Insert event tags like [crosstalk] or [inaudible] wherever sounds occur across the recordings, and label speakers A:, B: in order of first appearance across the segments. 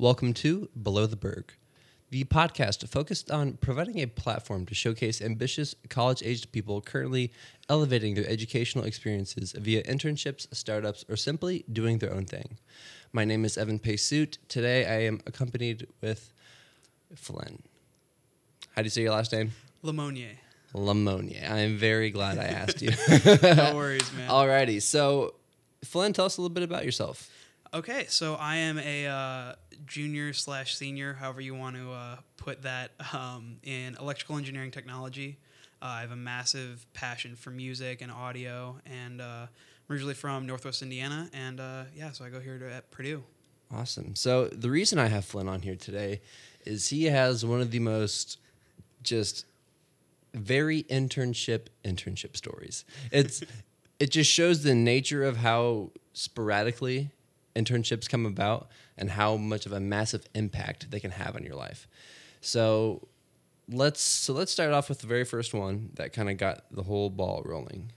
A: Welcome to Below the Berg, the podcast focused on providing a platform to showcase ambitious college aged people currently elevating their educational experiences via internships, startups, or simply doing their own thing. My name is Evan Paysuit. Today I am accompanied with Flynn. How do you say your last name?
B: Lamonier.
A: Lamonia. I am very glad I asked you. [laughs]
B: No worries, man.
A: Alrighty, so Flynn, tell us a little bit about yourself.
B: Okay, so I am a uh, junior slash senior, however you want to uh, put that, um, in electrical engineering technology. Uh, I have a massive passion for music and audio, and uh, I'm originally from Northwest Indiana, and uh, yeah, so I go here to, at Purdue.
A: Awesome. So the reason I have Flynn on here today is he has one of the most just very internship internship stories. It's [laughs] it just shows the nature of how sporadically internships come about and how much of a massive impact they can have on your life. So let's so let's start off with the very first one that kind of got the whole ball rolling.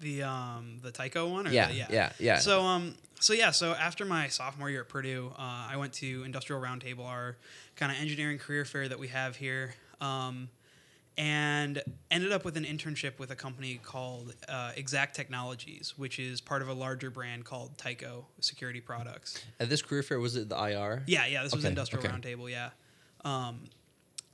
B: The um the Tyco one, or
A: Yeah,
B: the,
A: yeah, yeah.
B: So um so yeah, so after my sophomore year at Purdue, uh, I went to Industrial Roundtable, our kind of engineering career fair that we have here, um, and ended up with an internship with a company called uh, Exacq Technologies, which is part of a larger brand called Tyco Security Products.
A: At this career fair was it the IR?
B: Yeah, yeah, this was Industrial
A: okay.
B: Roundtable, yeah. Um,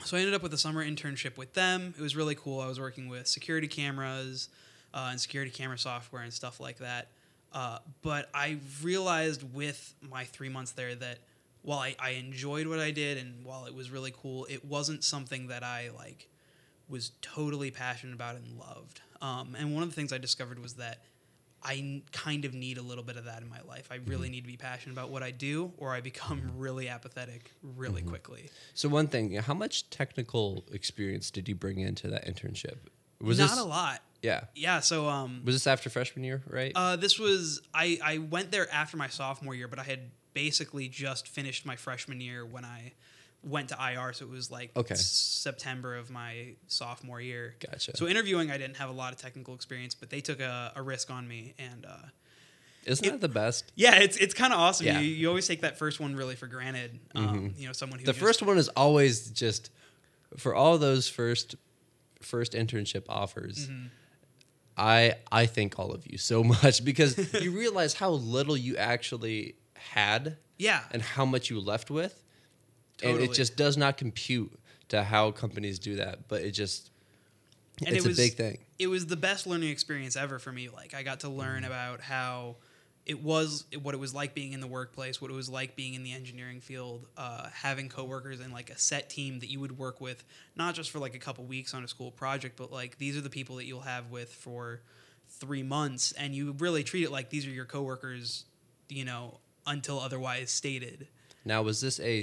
B: so I ended up with a summer internship with them. It was really cool. I was working with security cameras uh, and security camera software and stuff like that. Uh, but I realized with my three months there that while I, I enjoyed what I did and while it was really cool, it wasn't something that I like was totally passionate about and loved. Um, and one of the things I discovered was that I n- kind of need a little bit of that in my life. I really need to be passionate about what I do, or I become really apathetic really quickly.
A: So one thing, how much technical experience did you bring into that internship? Was
B: Not
A: this,
B: a lot.
A: Yeah.
B: Yeah. So um,
A: Was this after freshman year, right?
B: uh, this was I I went there after my sophomore year, but I had basically just finished my freshman year when I went to IR. So it was like
A: Okay.
B: September of my sophomore year.
A: Gotcha.
B: So interviewing, I didn't have a lot of technical experience, but they took a, a risk on me, and uh,
A: Isn't that the best?
B: Yeah, it's it's kind of awesome.
A: Yeah.
B: You, you always take that first one really for granted. Um, You know, someone who
A: The first one is always just for all those first first internship offers.
B: Mm-hmm.
A: I I thank all of you so [laughs] much because you [laughs] realize how little you actually had
B: yeah,
A: and how much you left with. And it just does not compute to how companies do that, but it just
B: And
A: it's
B: it was-
A: a big thing.
B: it was the best learning experience ever for me. Like I got to learn about how it was what it was like being in the workplace, what it was like being in the engineering field, uh, having coworkers and like a set team that you would work with, not just for like a couple weeks on a school project, but like these are the people that you'll have with for three months, and you really treat it like these are your coworkers, you know, until otherwise stated.
A: Now, was this a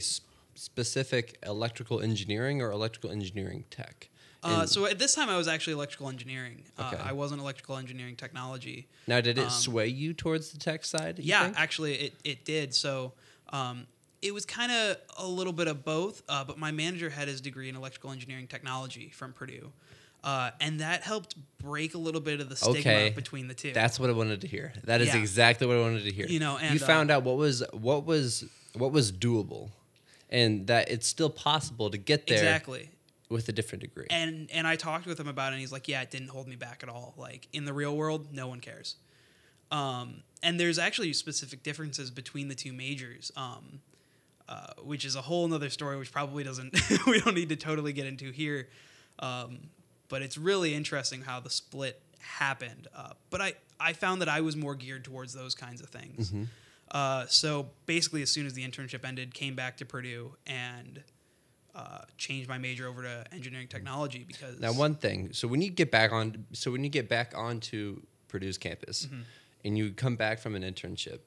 A: specific electrical engineering or electrical engineering tech?
B: Uh, so at this time, I was actually electrical engineering. Uh, I wasn't electrical engineering technology.
A: now, did it
B: um,
A: sway you towards the tech side? you
B: Yeah,
A: think?
B: actually, it, it did. So um, it was kind of a little bit of both. Uh, but my manager had his degree in electrical engineering technology from Purdue. Uh, and that helped break a little bit of the stigma
A: Okay.
B: between the two.
A: That's what I wanted to hear. That is
B: Yeah.
A: exactly what I wanted to hear.
B: You know,
A: you
B: uh,
A: found out what was what was what was doable, and that it's still possible to get there
B: exactly.
A: with a different degree.
B: And and I talked with him about it, and he's like, "Yeah, it didn't hold me back at all. Like in the real world, no one cares." Um, and there's actually specific differences between the two majors, um, uh, which is a whole nother story, which probably doesn't [laughs] we don't need to totally get into here. Um, but it's really interesting how the split happened. Uh, but I I found that I was more geared towards those kinds of things. Uh, so basically, as soon as the internship ended, came back to Purdue and uh, changed my major over to engineering technology because
A: now, one thing. So when you get back on, so when you get back onto Purdue's campus,
B: Mm-hmm.
A: and you come back from an internship,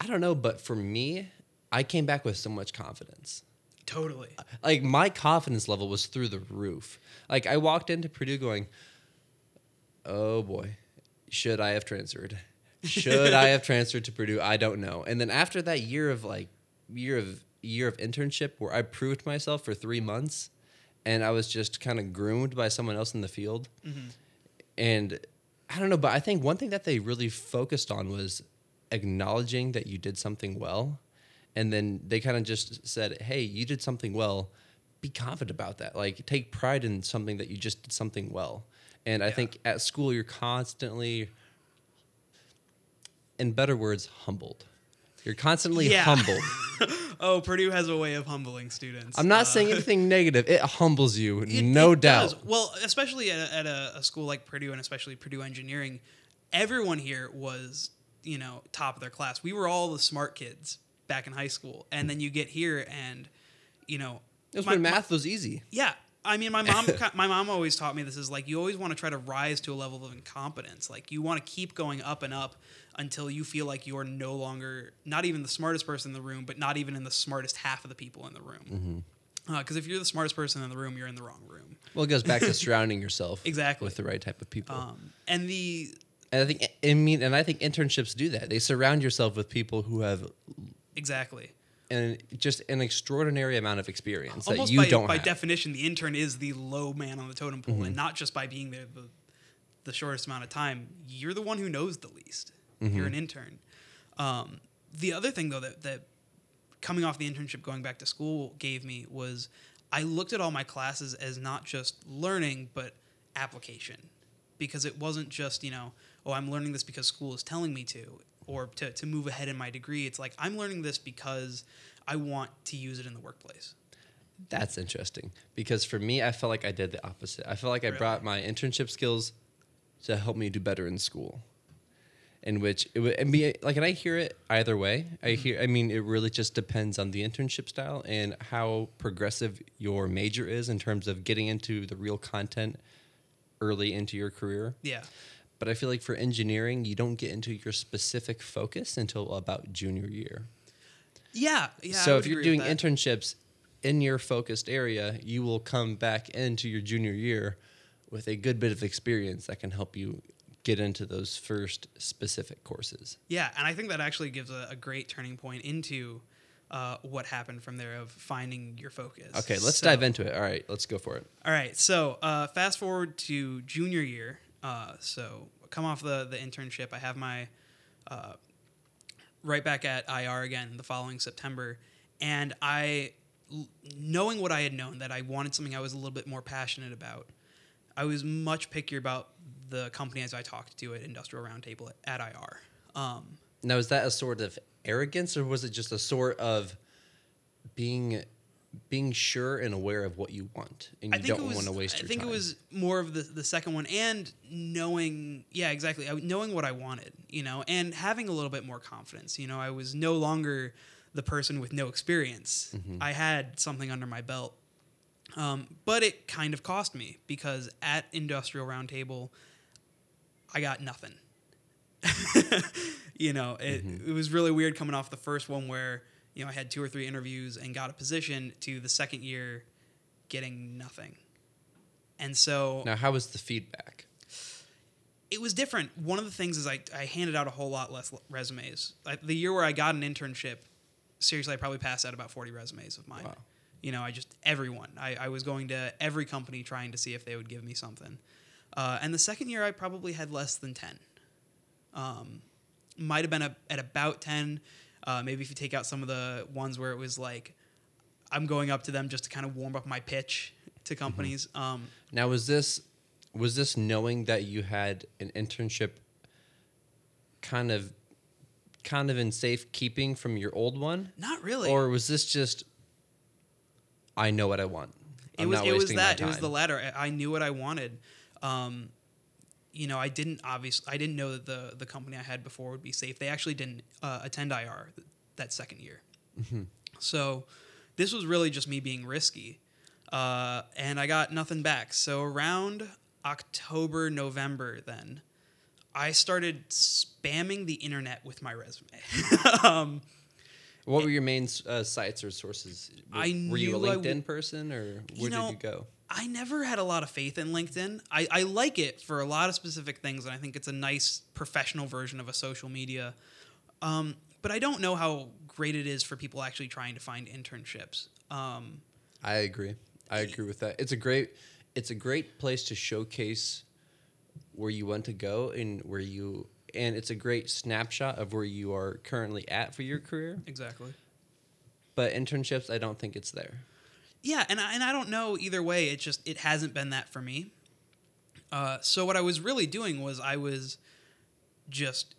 A: I don't know, but for me, I came back with so much confidence.
B: totally
A: like my confidence level was through the roof. Like I walked into Purdue going, "Oh boy, should I have transferred? Should I have [laughs] transferred to Purdue? I don't know." And then after that year of like year of year of internship where I proved myself for 3 months and I was just kind of groomed by someone else in the field. Mm-hmm. And I don't know, but I think one thing that they really focused on was acknowledging that you did something well and then they kind of just said, "Hey, you did something well. Be confident about that. Like take pride in something that you just did something well." And I think at school you're constantly in better words, humbled. You're constantly
B: Yeah.
A: humbled. [laughs]
B: Oh, Purdue has a way of humbling students.
A: I'm not
B: Uh,
A: saying anything [laughs] negative. It humbles you,
B: It-
A: no
B: it
A: doubt.
B: does. Well, especially at, a, at a, a school like Purdue and especially Purdue Engineering, everyone here was, you know, top of their class. We were all the smart kids back in high school. And then you get here and, you know,
A: It was
B: my-
A: when
B: my-
A: math was easy.
B: yeah. I mean, my mom, [laughs] my mom always taught me this is like you always want to try to rise to a level of incompetence. Like you want to keep going up and up until you feel like you're no longer not even the smartest person in the room, but not even in the smartest half of the people in the room. Because if you're the smartest person in the room, you're in the wrong room.
A: Well, it goes back to [laughs] surrounding yourself
B: Exactly.
A: with the right type of people.
B: Um, and the
A: and I think I mean, and I think internships do that. They surround yourself with people who have
B: exactly
A: an just an extraordinary amount of experience
B: almost
A: that you
B: by,
A: don't
B: by
A: have. Mm-hmm.
B: definition, the intern is the low man on the totem pole, and not just by being there the, the shortest amount of time. You're the one who knows the least.
A: Mm-hmm.
B: You're an intern. Um, the other thing, though, that, that coming off the internship, going back to school, gave me was I looked at all my classes as not just learning, but application. Because it wasn't just, you know, oh, I'm learning this because school is telling me to, or to, to move ahead in my degree. It's like, I'm learning this because I want to use it in the workplace.
A: That's interesting because for me, I felt like I did the opposite. I felt like I
B: Really?
A: brought my internship skills to help me do better in school. In which it would and be like, and I hear it either way. I
B: Mm-hmm.
A: hear, I mean, it really just depends on the internship style and how progressive your major is in terms of getting into the real content early into your career.
B: Yeah.
A: But I feel like for engineering, you don't get into your specific focus until about junior year.
B: Yeah. Yeah.
A: So if you're doing internships in your focused area, you will come back into your junior year with a good bit of experience that can help you get into those first specific courses.
B: Yeah, and I think that actually gives a, a great turning point into uh, what happened from there of finding your focus.
A: Okay, let's
B: So-
A: dive into it. All right, let's go for it.
B: All right, so uh, fast forward to junior year. Uh, so come off the the internship. I have my uh, right back at IR again the following September, and I knowing what I had known that I wanted something I was a little bit more passionate about, I was much pickier about the company as I talked to at Industrial Roundtable at, at IR. Um,
A: Now, is that a sort of arrogance, or was it just a sort of being being sure and aware of what you want, and you don't
B: was,
A: want to waste your time.
B: I think
A: time?
B: it was more of the the second one, and knowing, yeah, exactly, knowing what I wanted, you know, and having a little bit more confidence. You know, I was no longer the person with no experience.
A: Mm-hmm.
B: I had something under my belt, um, but it kind of cost me because at Industrial Roundtable, I got nothing. [laughs] you know, it,
A: Mm-hmm.
B: it was really weird coming off the first one where you know I had two or three interviews and got a position to the second year getting nothing. And so
A: Now, how was the feedback?
B: it was different. One of the things is I, I handed out a whole lot less resumes. Like the year where I got an internship, seriously, I probably passed out about 40 resumes of mine.
A: Wow.
B: You know, I just, everyone. I, I was going to every company trying to see if they would give me something. Uh, and the second year, I probably had less than 10. Um, might have been a, at about 10. Uh, maybe if you take out some of the ones where it was like, I'm going up to them just to kind of warm up my pitch to companies. Um,
A: Now, was this was this knowing that you had an internship kind of kind of in safekeeping from your old one,
B: not really.
A: or was this just I know what I want?
B: it
A: I'm
B: was it was
A: wasting my
B: that it was the latter I, I knew what i wanted um, you know i didn't obviously i didn't know that the the company i had before would be safe they actually didn't uh, attend ir th- that second year
A: Mm-hmm.
B: so this was really just me being risky uh, and i got nothing back so around october november then i started spamming the internet with my resume [laughs] um,
A: What were your main uh, sites or sources? Were,
B: I
A: were you a LinkedIn
B: w-
A: person, or where
B: know,
A: did you go?
B: I never had a lot of faith in LinkedIn. I, I like it for a lot of specific things, and I think it's a nice professional version of a social media. Um, but I don't know how great it is for people actually trying to find internships. Um,
A: I agree. I agree with that. It's a great it's a great place to showcase where you want to go and where you and it's a great snapshot of where you are currently at for your career.
B: exactly.
A: but internships, I don't think it's there.
B: Yeah, and I, and I don't know either way. It just it hasn't been that for me. Uh, so what I was really doing was I was just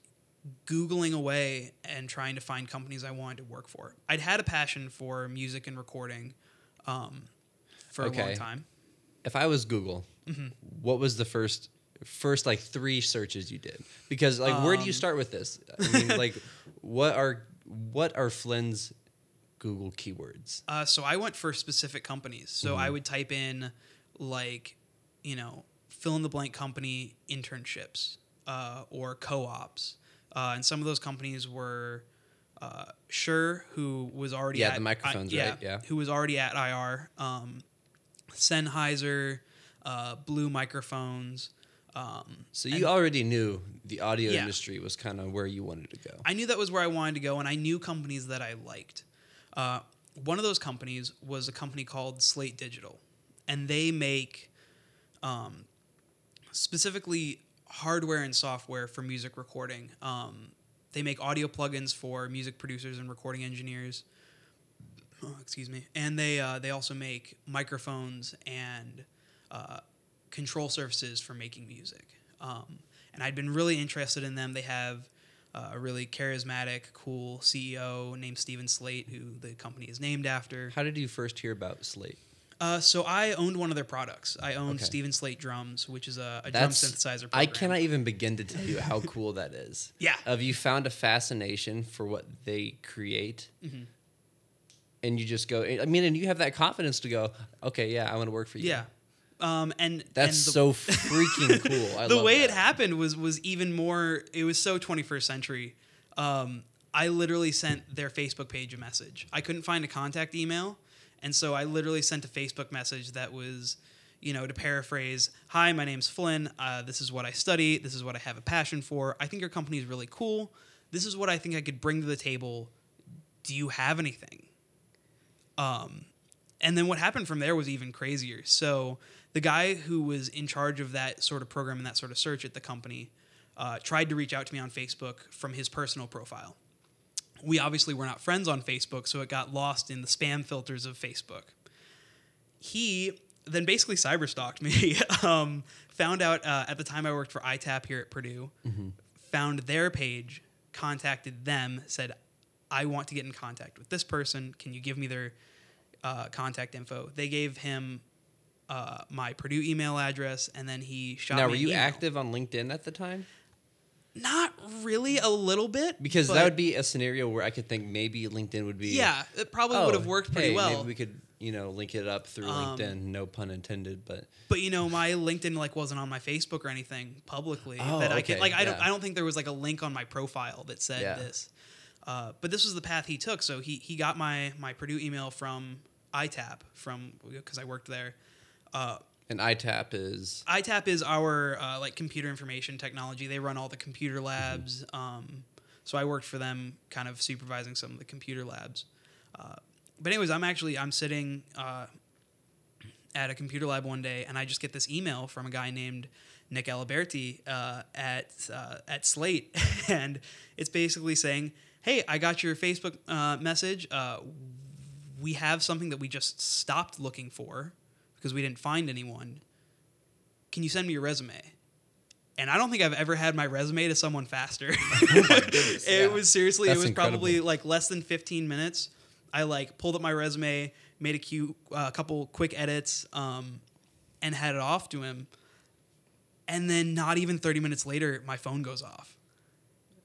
B: googling away and trying to find companies I wanted to work for. I'd had a passion for music and recording um, for a long time.
A: If I was Google,
B: Mm-hmm.
A: what was the first first like three searches you did? Because like where do
B: Um,
A: you start with this? I mean, like [laughs] what are what are Flynn's Google keywords?
B: Uh, so I went for specific companies. So I would type in like, you know, fill in the blank company internships uh, or co-ops, uh, and some of those companies were uh, Shure, who was already
A: Yeah,
B: at,
A: the microphones,
B: I-
A: right? Yeah.
B: who was already at IR, um, Sennheiser, uh, Blue microphones. Um,
A: So you already knew the audio
B: Yeah.
A: industry was kind of where you wanted to go.
B: I knew that was where I wanted to go, and I knew companies that I liked. Uh, one of those companies was a company called Slate Digital, and they make um, specifically hardware and software for music recording. Um, they make audio plugins for music producers and recording engineers. Oh, excuse me, and they uh, they also make microphones and uh, control surfaces for making music. Um, and I'd been really interested in them. They have uh, a really charismatic, cool CEO named Steven Slate, who the company is named after.
A: How did you first hear about Slate?
B: Uh, so I owned one of their products. I owned
A: Okay.
B: Steven Slate drums, which is a, a drum synthesizer. Program.
A: I cannot even begin to tell you how cool that is. [laughs]
B: Yeah.
A: Of you found a fascination for what they create.
B: Mm-hmm.
A: And you just go. I mean, and you have that confidence to go. Okay, yeah, I want to work for you.
B: Yeah. Um, and
A: that's
B: and the,
A: so freaking [laughs] cool. I
B: the way it happened was was even more. It was so 21st century. Um, I literally sent their Facebook page a message. I couldn't find a contact email, and so I literally sent a Facebook message that was, you know, to paraphrase, "Hi, my name's Flynn. Uh, this is what I study. This is what I have a passion for. I think your company is really cool. This is what I think I could bring to the table. Do you have anything?" Um, and then what happened from there was even crazier. So the guy who was in charge of that sort of program and that sort of search at the company uh, tried to reach out to me on Facebook from his personal profile. We obviously were not friends on Facebook, so it got lost in the spam filters of Facebook. He then basically cyberstalked me. [laughs] um, found out uh, at the time I worked for ITAP here at Purdue, found their page, contacted them, said, I want to get in contact with this person. Can you give me their uh, contact info? They gave him uh, my Purdue email address, and then he shot
A: Now, were you
B: email.
A: active on LinkedIn at the time?
B: Not really, a little bit.
A: Because that would be a scenario where I could think maybe LinkedIn would be.
B: yeah, it probably
A: oh,
B: would have worked pretty
A: hey,
B: well.
A: Maybe we could, you know, link it up through
B: Um,
A: LinkedIn. No pun intended, but
B: but you know, my LinkedIn like wasn't on my Facebook or anything publicly
A: Oh,
B: that I could like. I don't. I don't think there was like a link on my profile that said
A: Yeah.
B: this. Uh, but this was the path he took. So he he got my my Purdue email from ITAP from because I worked there. Uh,
A: an ITAP is
B: ITAP is our uh, like computer information technology. They run all the computer labs. Um, so I worked for them, kind of supervising some of the computer labs. Uh, but anyways, I'm actually I'm sitting uh, at a computer lab one day, and I just get this email from a guy named Nick Aliberti uh, at uh, at Slate, [laughs] and it's basically saying, "Hey, I got your Facebook uh, message. We have something that we just stopped looking for because we didn't find anyone. Can you send me your resume?" And I don't think I've ever had my resume to someone faster. [laughs] [laughs]
A: goodness,
B: it
A: yeah.
B: was seriously,
A: That's
B: it was
A: incredible.
B: probably like less than 15 minutes. I like pulled up my resume, made a cute, uh, couple quick edits, um, and had it off to him. And then not even 30 minutes later, my phone goes off.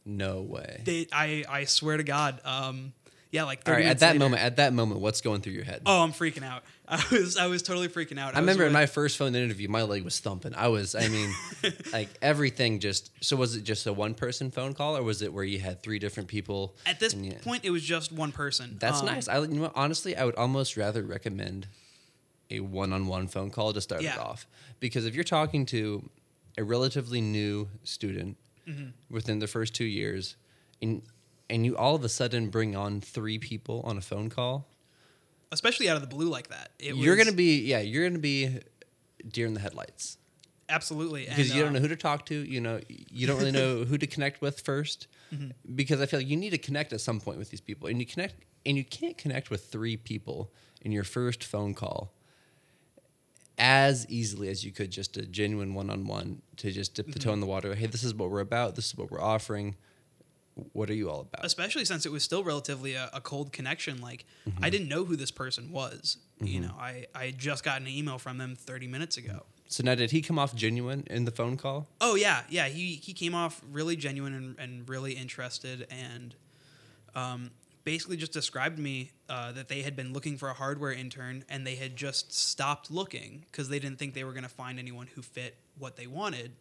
A: no way.
B: They, I, I swear to God. Um, yeah, like 30
A: All right, at that
B: later-
A: moment, at that moment, what's going through your head?
B: Oh, I'm freaking out. [laughs] I was, I was totally freaking out.
A: I
B: was
A: remember in my first phone interview, my leg was thumping. I was, I mean, [laughs] like everything just. So was it just a one person phone call, or was it where you had three different people?
B: at this
A: and
B: point, it was just one person.
A: That's
B: Um,
A: nice. I you know, honestly, I would almost rather recommend a one on one phone call to start it off, because if you're talking to a relatively new student
B: Mm-hmm.
A: within the first two years, and and you all of a sudden bring on three people on a phone call,
B: Especially out of the blue like that. It
A: you're
B: was-
A: gonna be yeah, you're gonna be deer in the headlights.
B: absolutely
A: because
B: and,
A: you don't
B: um,
A: know who to talk to. You know, you don't really know [laughs] who to connect with 1st
B: Mm-hmm.
A: Because I feel like you need to connect at some point with these people, and you connect and you can't connect with three people in your first phone call as easily as you could just a genuine one-on-one to just dip the toe in the water. Hey, this is what we're about. This is what we're offering. What are you all about?
B: especially since it was still relatively a, a cold connection. Like I didn't know who this person was. You know, I I had just got an email from them 30 minutes ago.
A: So now, did he come off genuine in the phone call?
B: Oh yeah, yeah. He he came off really genuine and, and really interested, and um, basically just described to me uh, that they had been looking for a hardware intern and they had just stopped looking because they didn't think they were going to find anyone who fit what they wanted.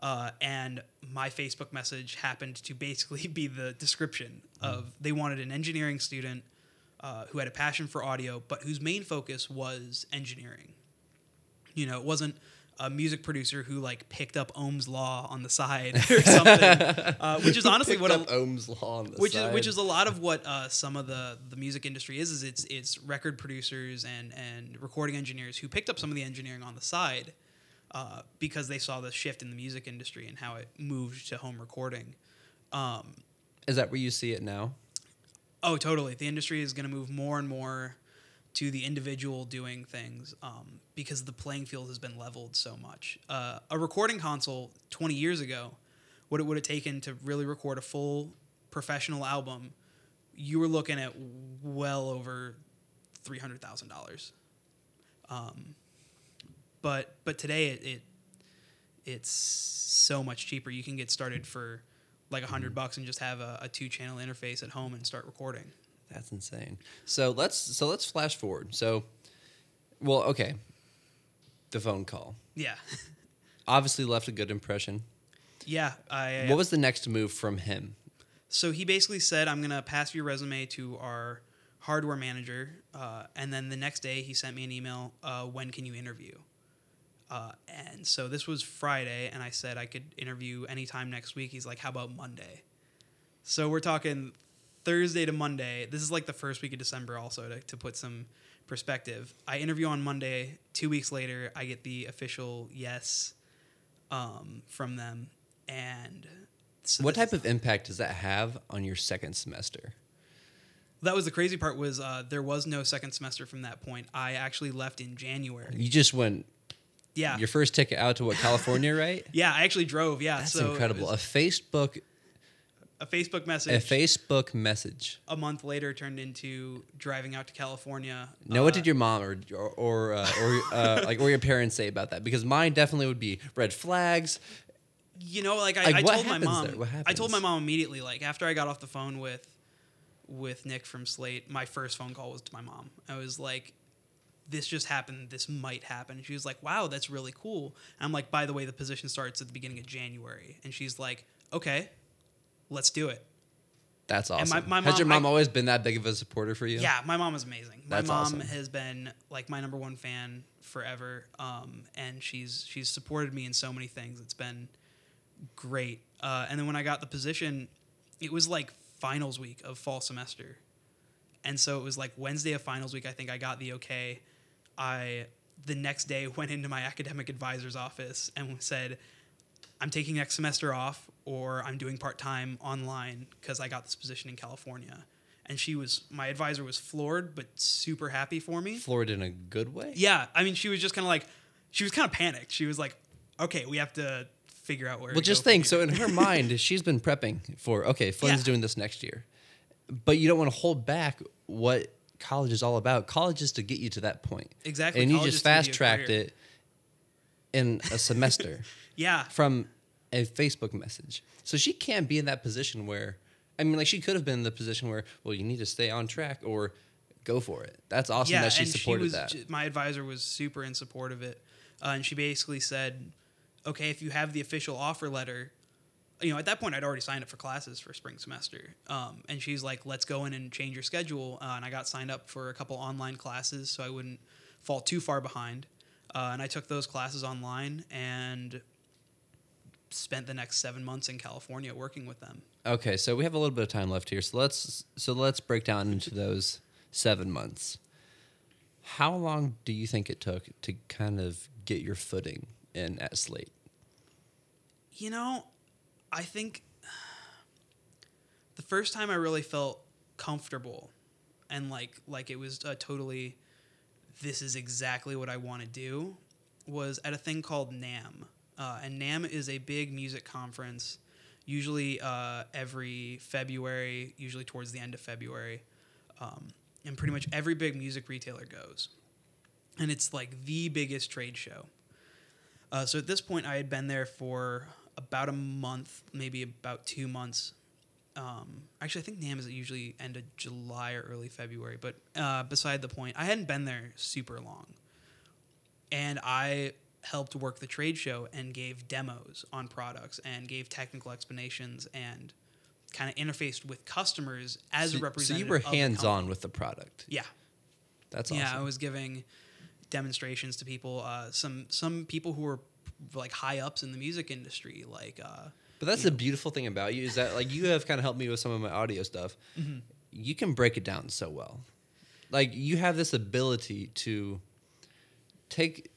B: Uh, and my Facebook message happened to basically [laughs] be the description of they wanted an engineering student uh, who had a passion for audio, but whose main focus was engineering. You know, it wasn't a music producer who like picked up Ohm's law on the side or [laughs] something, uh, which is honestly
A: Picked
B: what
A: up
B: a,
A: Ohm's law on the
B: which
A: side.
B: is which is a lot of what uh, some of the the music industry is. Is it's it's record producers and and recording engineers who picked up some of the engineering on the side uh, because they saw the shift in the music industry and how it moved to home recording. Um,
A: Is that where you see it now?
B: Oh, totally. The industry is going to move more and more to the individual doing things um, because the playing field has been leveled so much. Uh, a recording console 20 years ago, what it would have taken to really record a full professional album, you were looking at well over $300,000. Um, but but today it, it it's so much cheaper. You can get started for like a hundred bucks and just have a, a two channel interface at home and start recording.
A: That's insane. So let's so let's flash forward. So, well, okay, the phone call
B: Yeah, [laughs]
A: obviously left a good impression.
B: yeah. I
A: What was the next move from him?
B: so he basically said, "I'm gonna pass your resume to our hardware manager," uh, and then the next day he sent me an email. Uh, when can you interview? Uh, and so this was Friday, and I said I could interview anytime next week. He's like, "How about Monday?" So we're talking Thursday to Monday. This is like the first week of December, also to, to put some perspective. I interview on Monday. Two weeks later, I get the official yes um, from them. And so
A: what type of impact does that have on your second semester?
B: that was the crazy part was uh, there was no second semester from that point. I actually left in January.
A: You just went
B: Yeah,
A: your first ticket out to what California, [laughs] right?
B: yeah. I actually drove. Yeah,
A: That's
B: so
A: incredible. A Facebook
B: A Facebook message. a.
A: Facebook message.
B: a month later turned into driving out to California.
A: Now, what
B: Uh,
A: did your mom or or or, uh, or uh, [laughs] like or your parents say about that? Because mine definitely would be red flags.
B: you know like I,
A: Like,
B: I
A: what
B: told my mom?
A: What
B: i told my mom immediately like after i got off the phone with with nick from slate my first phone call was to my mom i was like this just happened this might happen she was like wow that's really cool and i'm like by the way the position starts at the beginning of january and she's like okay let's do it
A: That's
B: And
A: awesome.
B: my- my
A: Has your
B: mom-
A: mom
B: I-
A: always been that big of a supporter for you?
B: Yeah, my mom is amazing. My
A: That's
B: mom
A: awesome.
B: has been like my number one fan forever, um, and she's she's supported me in so many things. It's been great. Uh, and then when I got the position, it was like finals week of fall semester, and so it was like Wednesday of finals week. I think I got the okay. I the next day [laughs] went into my academic advisor's office and said, I'm taking next semester off or I'm doing part time online because I got this position in California. And she was, my advisor was floored, but super happy for me.
A: Floored in a good way.
B: Yeah. I mean, she was just kind of like, she was kind of panicked. She was like, okay, we have to figure out where
A: Well, just think. So in her [laughs] mind, she's been prepping for okay, Flynn's
B: Yeah.
A: doing this next year, but you don't want to hold back what college is all about. College is to get you to that point,
B: Exactly.
A: and you
B: College
A: just
B: is to give you a
A: fast tracked it in a semester [laughs]
B: yeah.
A: from a Facebook message. So she can't be in that position where, I mean, like she could have been in the position where, well, you need to stay on track or go for it. That's awesome
B: yeah,
A: that she supported
B: she was,
A: that.
B: My advisor was super in support of it, uh, and she basically said, "Okay, if you have the official offer letter, you know, at that point I'd already signed up for classes for spring semester, um, and she's like, let's go in and change your schedule." Uh, and I got signed up for a couple online classes so I wouldn't fall too far behind, uh, and I took those classes online and spent the next seven months in California working with them.
A: Okay, so we have a little bit of time left here. So let's so let's break down into those seven months. How long do you think it took to kind of get your footing in at Slate?
B: You know, I think the first time I really felt comfortable and like like it was totally this is exactly what I want to do was at a thing called NAMM. Uh, and NAMM is a big music conference, usually uh, every February, usually towards the end of February. Um, and pretty much every big music retailer goes. And it's like the biggest trade show. Uh, so at this point, I had been there for about a month, maybe about two months. Um, actually, I think NAMM is usually end of July or early February. But uh, beside the point, I hadn't been there super long, and I helped work the trade show and gave demos on products and gave technical explanations and kind of interfaced with customers as
A: so,
B: a representative.
A: So you were hands on with the product.
B: Yeah,
A: That's awesome.
B: yeah. I was giving demonstrations to people. Uh, some some people who were like high ups in the music industry, like. Uh,
A: But that's the beautiful thing about you is that like you have kind of helped me with some of my audio stuff.
B: Mm-hmm.
A: You can break it down so well. Like you have this ability to take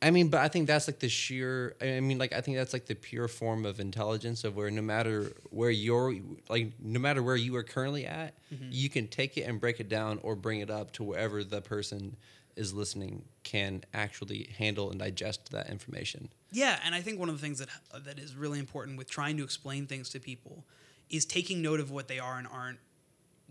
A: I mean, but I think that's like the sheer I mean like I think that's like the pure form of intelligence of where no matter where you're like no matter where you are currently at,
B: Mm-hmm.
A: you can take it and break it down or bring it up to wherever the person is listening can actually handle and digest that information.
B: Yeah, and I think one of the things that that is really important with trying to explain things to people is taking note of what they are and aren't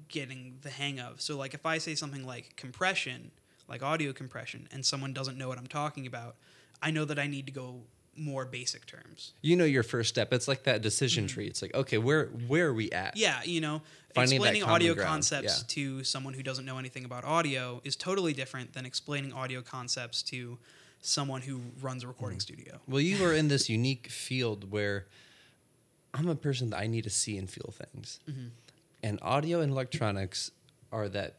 B: getting the hang of. So like if I say something like compression, like audio compression, and someone doesn't know what I'm talking about, I know that I need to go more basic terms.
A: you know your first step. It's like that decision tree. It's like, okay, where where are we at?
B: Mm-hmm. Yeah, you know,
A: Finding
B: explaining audio
A: ground,
B: concepts
A: yeah.
B: to someone who doesn't know anything about audio is totally different than explaining audio concepts to someone who runs a recording
A: Mm-hmm.
B: studio.
A: Well, you are in this [laughs] unique field where I'm a person that I need to see and feel things,
B: Mm-hmm.
A: and audio and electronics are that.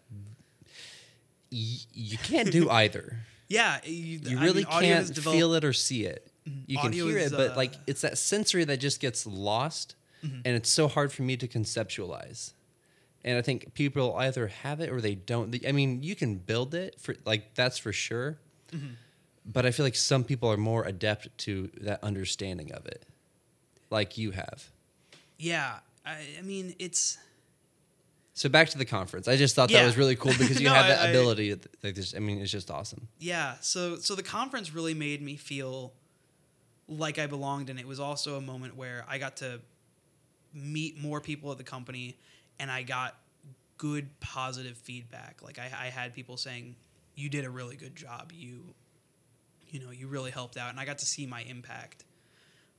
A: Y- you can't do [laughs] either.
B: Yeah, you,
A: You
B: I
A: really
B: mean,
A: can't feel it or see it. Mm-hmm. You can hear
B: is,
A: it, but
B: uh,
A: like it's that sensory that just gets lost, mm-hmm. and it's so hard for me to conceptualize. And I think people either have it or they don't. I mean, you can build it for like that's for sure, mm-hmm. but I feel like some people are more adept to that understanding of it, like you have.
B: Yeah, I, I mean it's
A: So back to the conference. I just thought
B: Yeah.
A: that was really cool because [laughs] you
B: No,
A: have
B: I-
A: that
B: I-
A: ability. Like this, I mean, it's just awesome.
B: yeah. So so the conference really made me feel like I belonged, and it was also a moment where I got to meet more people at the company, and I got good positive feedback. Like I, I had people saying, "You did a really good job. You, you know, you really helped out," and I got to see my impact.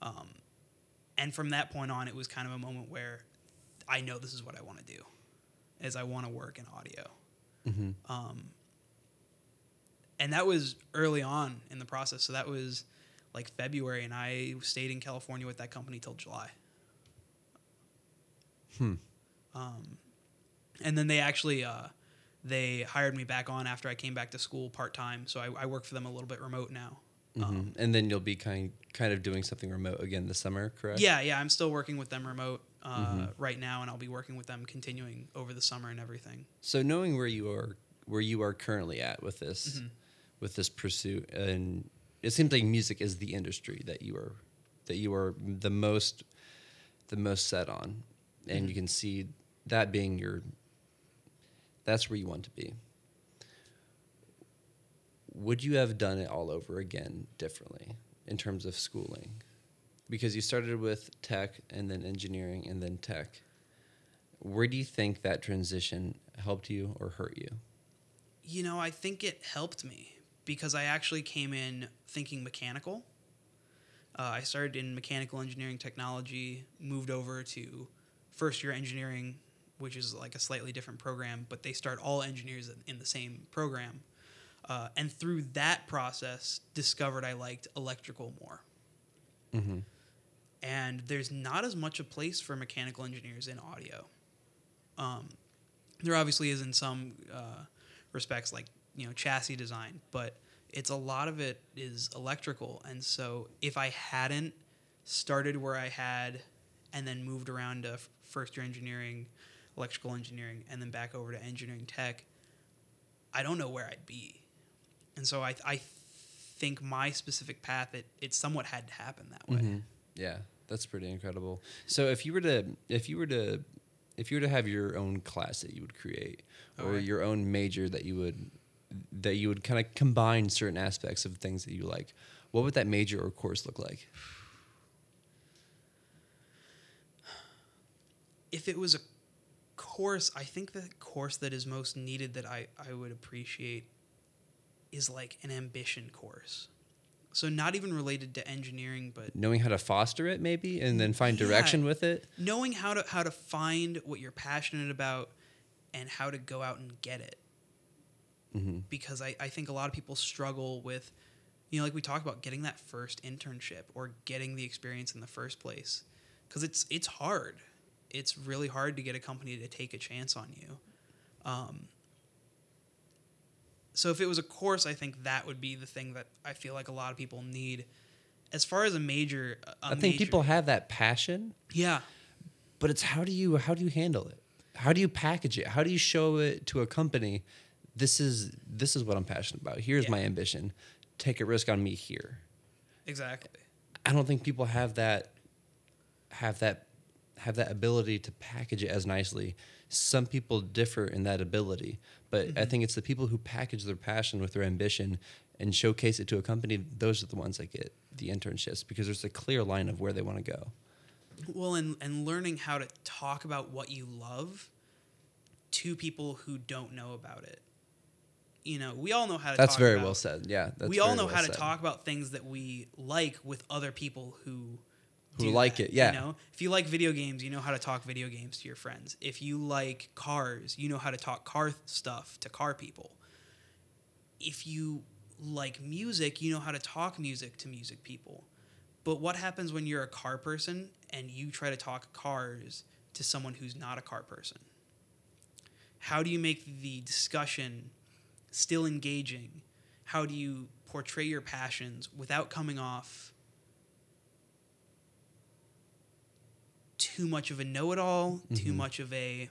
B: Um, and from that point on, it was kind of a moment where I know this is what I want to do, is I want to work in audio.
A: Mm-hmm.
B: Um, and that was early on in the process. So that was like February, and I stayed in California with that company till July.
A: Hmm.
B: Um, and then they actually uh, they hired me back on after I came back to school part time. So I, I work for them a little bit remote now. Um,
A: Mhm. and then you'll be kind kind of doing something remote again this summer, correct?
B: yeah, yeah, I'm still working with them remote uh,
A: Mhm.
B: right now, and I'll be working with them continuing over the summer and everything.
A: So knowing where you are where you are currently at with this
B: Mhm.
A: with this pursuit and it seems like music is the industry that you are that you are the most the most set on and
B: Mhm.
A: you can see that being your that's where you want to be. Would you have done it all over again differently in terms of schooling? Because you started with tech and then engineering and then tech. Where do you think that transition helped you or hurt you?
B: You know, I think it helped me because I actually came in thinking mechanical. Uh, I started in mechanical engineering technology, moved over to first year engineering, which is like a slightly different program, but they start all engineers in- the same program. Uh, and through that process, discovered I liked electrical more.
A: Mm-hmm.
B: and there's not as much a place for mechanical engineers in audio. Um, there obviously is in some uh, respects, like you know chassis design, but it's a lot of it is electrical. And so if I hadn't started where I had, and then moved around to f- first year engineering, electrical engineering, and then back over to engineering tech, I don't know where I'd be. And so I I think my specific path it it somewhat had to happen that way.
A: Mhm. Yeah, that's pretty incredible. So if you were to if you were to if you were to have your own class that you would create, or
B: Alright.
A: your own major that you would that you would kind of combine certain aspects of things that you like, what would that major or course look like?
B: if it was a course, I think the course that is most needed that I, I would appreciate is like an ambition course. So not even related to engineering, but
A: Knowing how to foster it, maybe, and then find
B: Yeah.
A: direction with it.
B: knowing how to how to find what you're passionate about and how to go out and get it.
A: Hmm
B: Because I, I think a lot of people struggle with, you know, like we talked about getting that first internship or getting the experience in the first place. Because it's it's hard. It's really hard to get a company to take a chance on you. Um, so if it was a course, I think that would be the thing that I feel like a lot of people need. As far as a major, a
A: I think
B: major-
A: people have that passion,
B: yeah,
A: but it's how do you how do you handle it? How do you package it? How do you show it to a company? This is this is what I'm passionate about. Here's
B: Yeah.
A: my ambition. Take a risk on me here.
B: exactly.
A: I don't think people have that have that have that ability to package it as nicely. Some people differ in that ability, but I mm-hmm. think it's the people who package their passion with their ambition and showcase it to a company. Those are the ones that get the internships because there's a clear line of where they want to go.
B: Well, and and learning how to talk about what you love to people who don't know about it. You know, we all know how to.
A: That's
B: talk
A: very
B: about-
A: well said. Yeah, that's
B: we all know
A: well
B: how to talk about things that we like with other people who
A: Who like
B: that,
A: it, yeah.
B: You know, if you like video games, you know how to talk video games to your friends. If you like cars, you know how to talk car stuff to car people. If you like music, you know how to talk music to music people. But what happens when you're a car person and you try to talk cars to someone who's not a car person? How do you make the discussion still engaging? How do you portray your passions without coming off too much of a know-it-all, too
A: Mhm.
B: much of a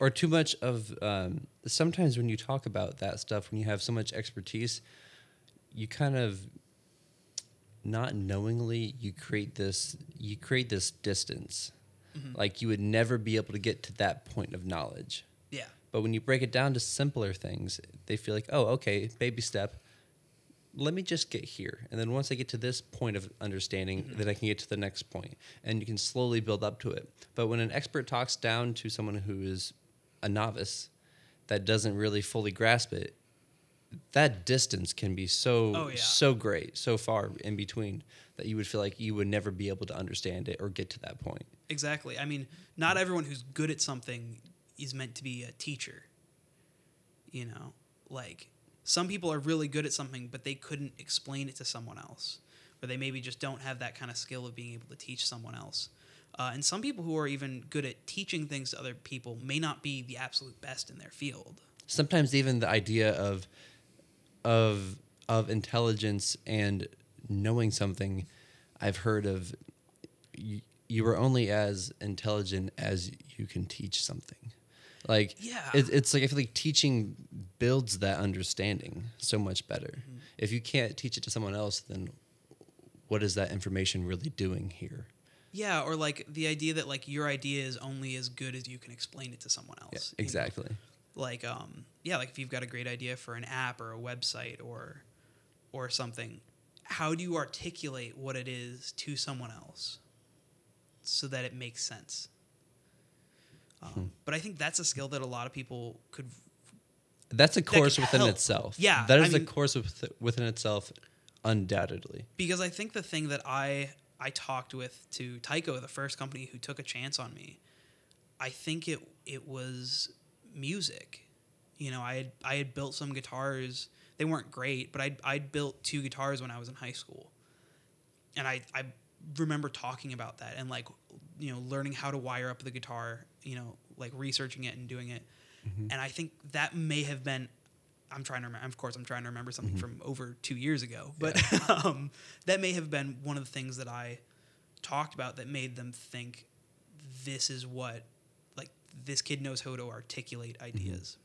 A: or too much of um, sometimes when you talk about that stuff when you have so much expertise you kind of not knowingly you create this you create this distance
B: Mhm.
A: like you would never be able to get to that point of knowledge
B: yeah.
A: But when you break it down to simpler things they feel like oh okay baby step. Let me just get here. And then once i get to this point of understanding mm-hmm. then i can get to the next point and you can slowly build up to it. But when an expert talks down to someone who is a novice that doesn't really fully grasp it that distance can be so
B: Oh, yeah.
A: so great so far in between that you would feel like you would never be able to understand it or get to that point.
B: Exactly. I mean, not everyone who's good at something is meant to be a teacher. You know, like some people are really good at something, but they couldn't explain it to someone else, or they maybe just don't have that kind of skill of being able to teach someone else. Uh, and some people who are even good at teaching things to other people may not be the absolute best in their field.
A: sometimes even the idea of of of intelligence and knowing something i've heard of you, you are only as intelligent as you can teach something like
B: Yeah.
A: it, it's like i feel like teaching builds that understanding so much better if you can't teach it to someone else then what is that information really doing here
B: Yeah, or like the idea that like your idea is only as good as you can explain it to someone else.
A: yeah,
B: you know?
A: exactly
B: like um yeah like if you've got a great idea for an app or a website or or something how do you articulate what it is to someone else so that it makes sense um,
A: Hmm.
B: but i think that's a skill that a lot of people could
A: that's a course within
B: help.
A: itself
B: Yeah,
A: that is I
B: mean-
A: a course with, within itself undoubtedly
B: because i think the thing that i i talked with to tyco the first company who took a chance on me i think it it was music you know i had i had built some guitars they weren't great but i i built two guitars when i was in high school and i i remember talking about that and like you know learning how to wire up the guitar you know like researching it and doing it. Mm-hmm. And i think that may have been i'm trying to remember of course i'm trying to remember something mm-hmm. from over two years ago but [laughs] um, that may have been one of the things that i talked about that made them think this is what like this kid knows how to articulate mm-hmm. ideas.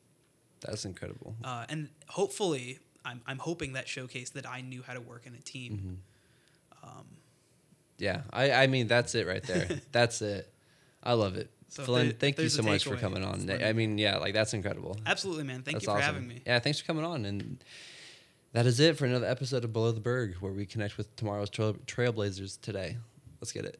A: That's incredible.
B: Uh, and hopefully I'm, I'm hoping that showcased that i knew how to work in a team um,
A: Yeah, I, I mean that's it right there. [laughs] that's it. I love it.
B: So
A: Flynn,
B: there-
A: thank you so much for coming on. I mean, yeah, like that's incredible.
B: absolutely, man. Thank
A: That's
B: you for
A: awesome.
B: having me.
A: Yeah, thanks for coming on. And that is it for another episode of Below the Berg, where we connect with tomorrow's trail- trailblazers today. Let's get it.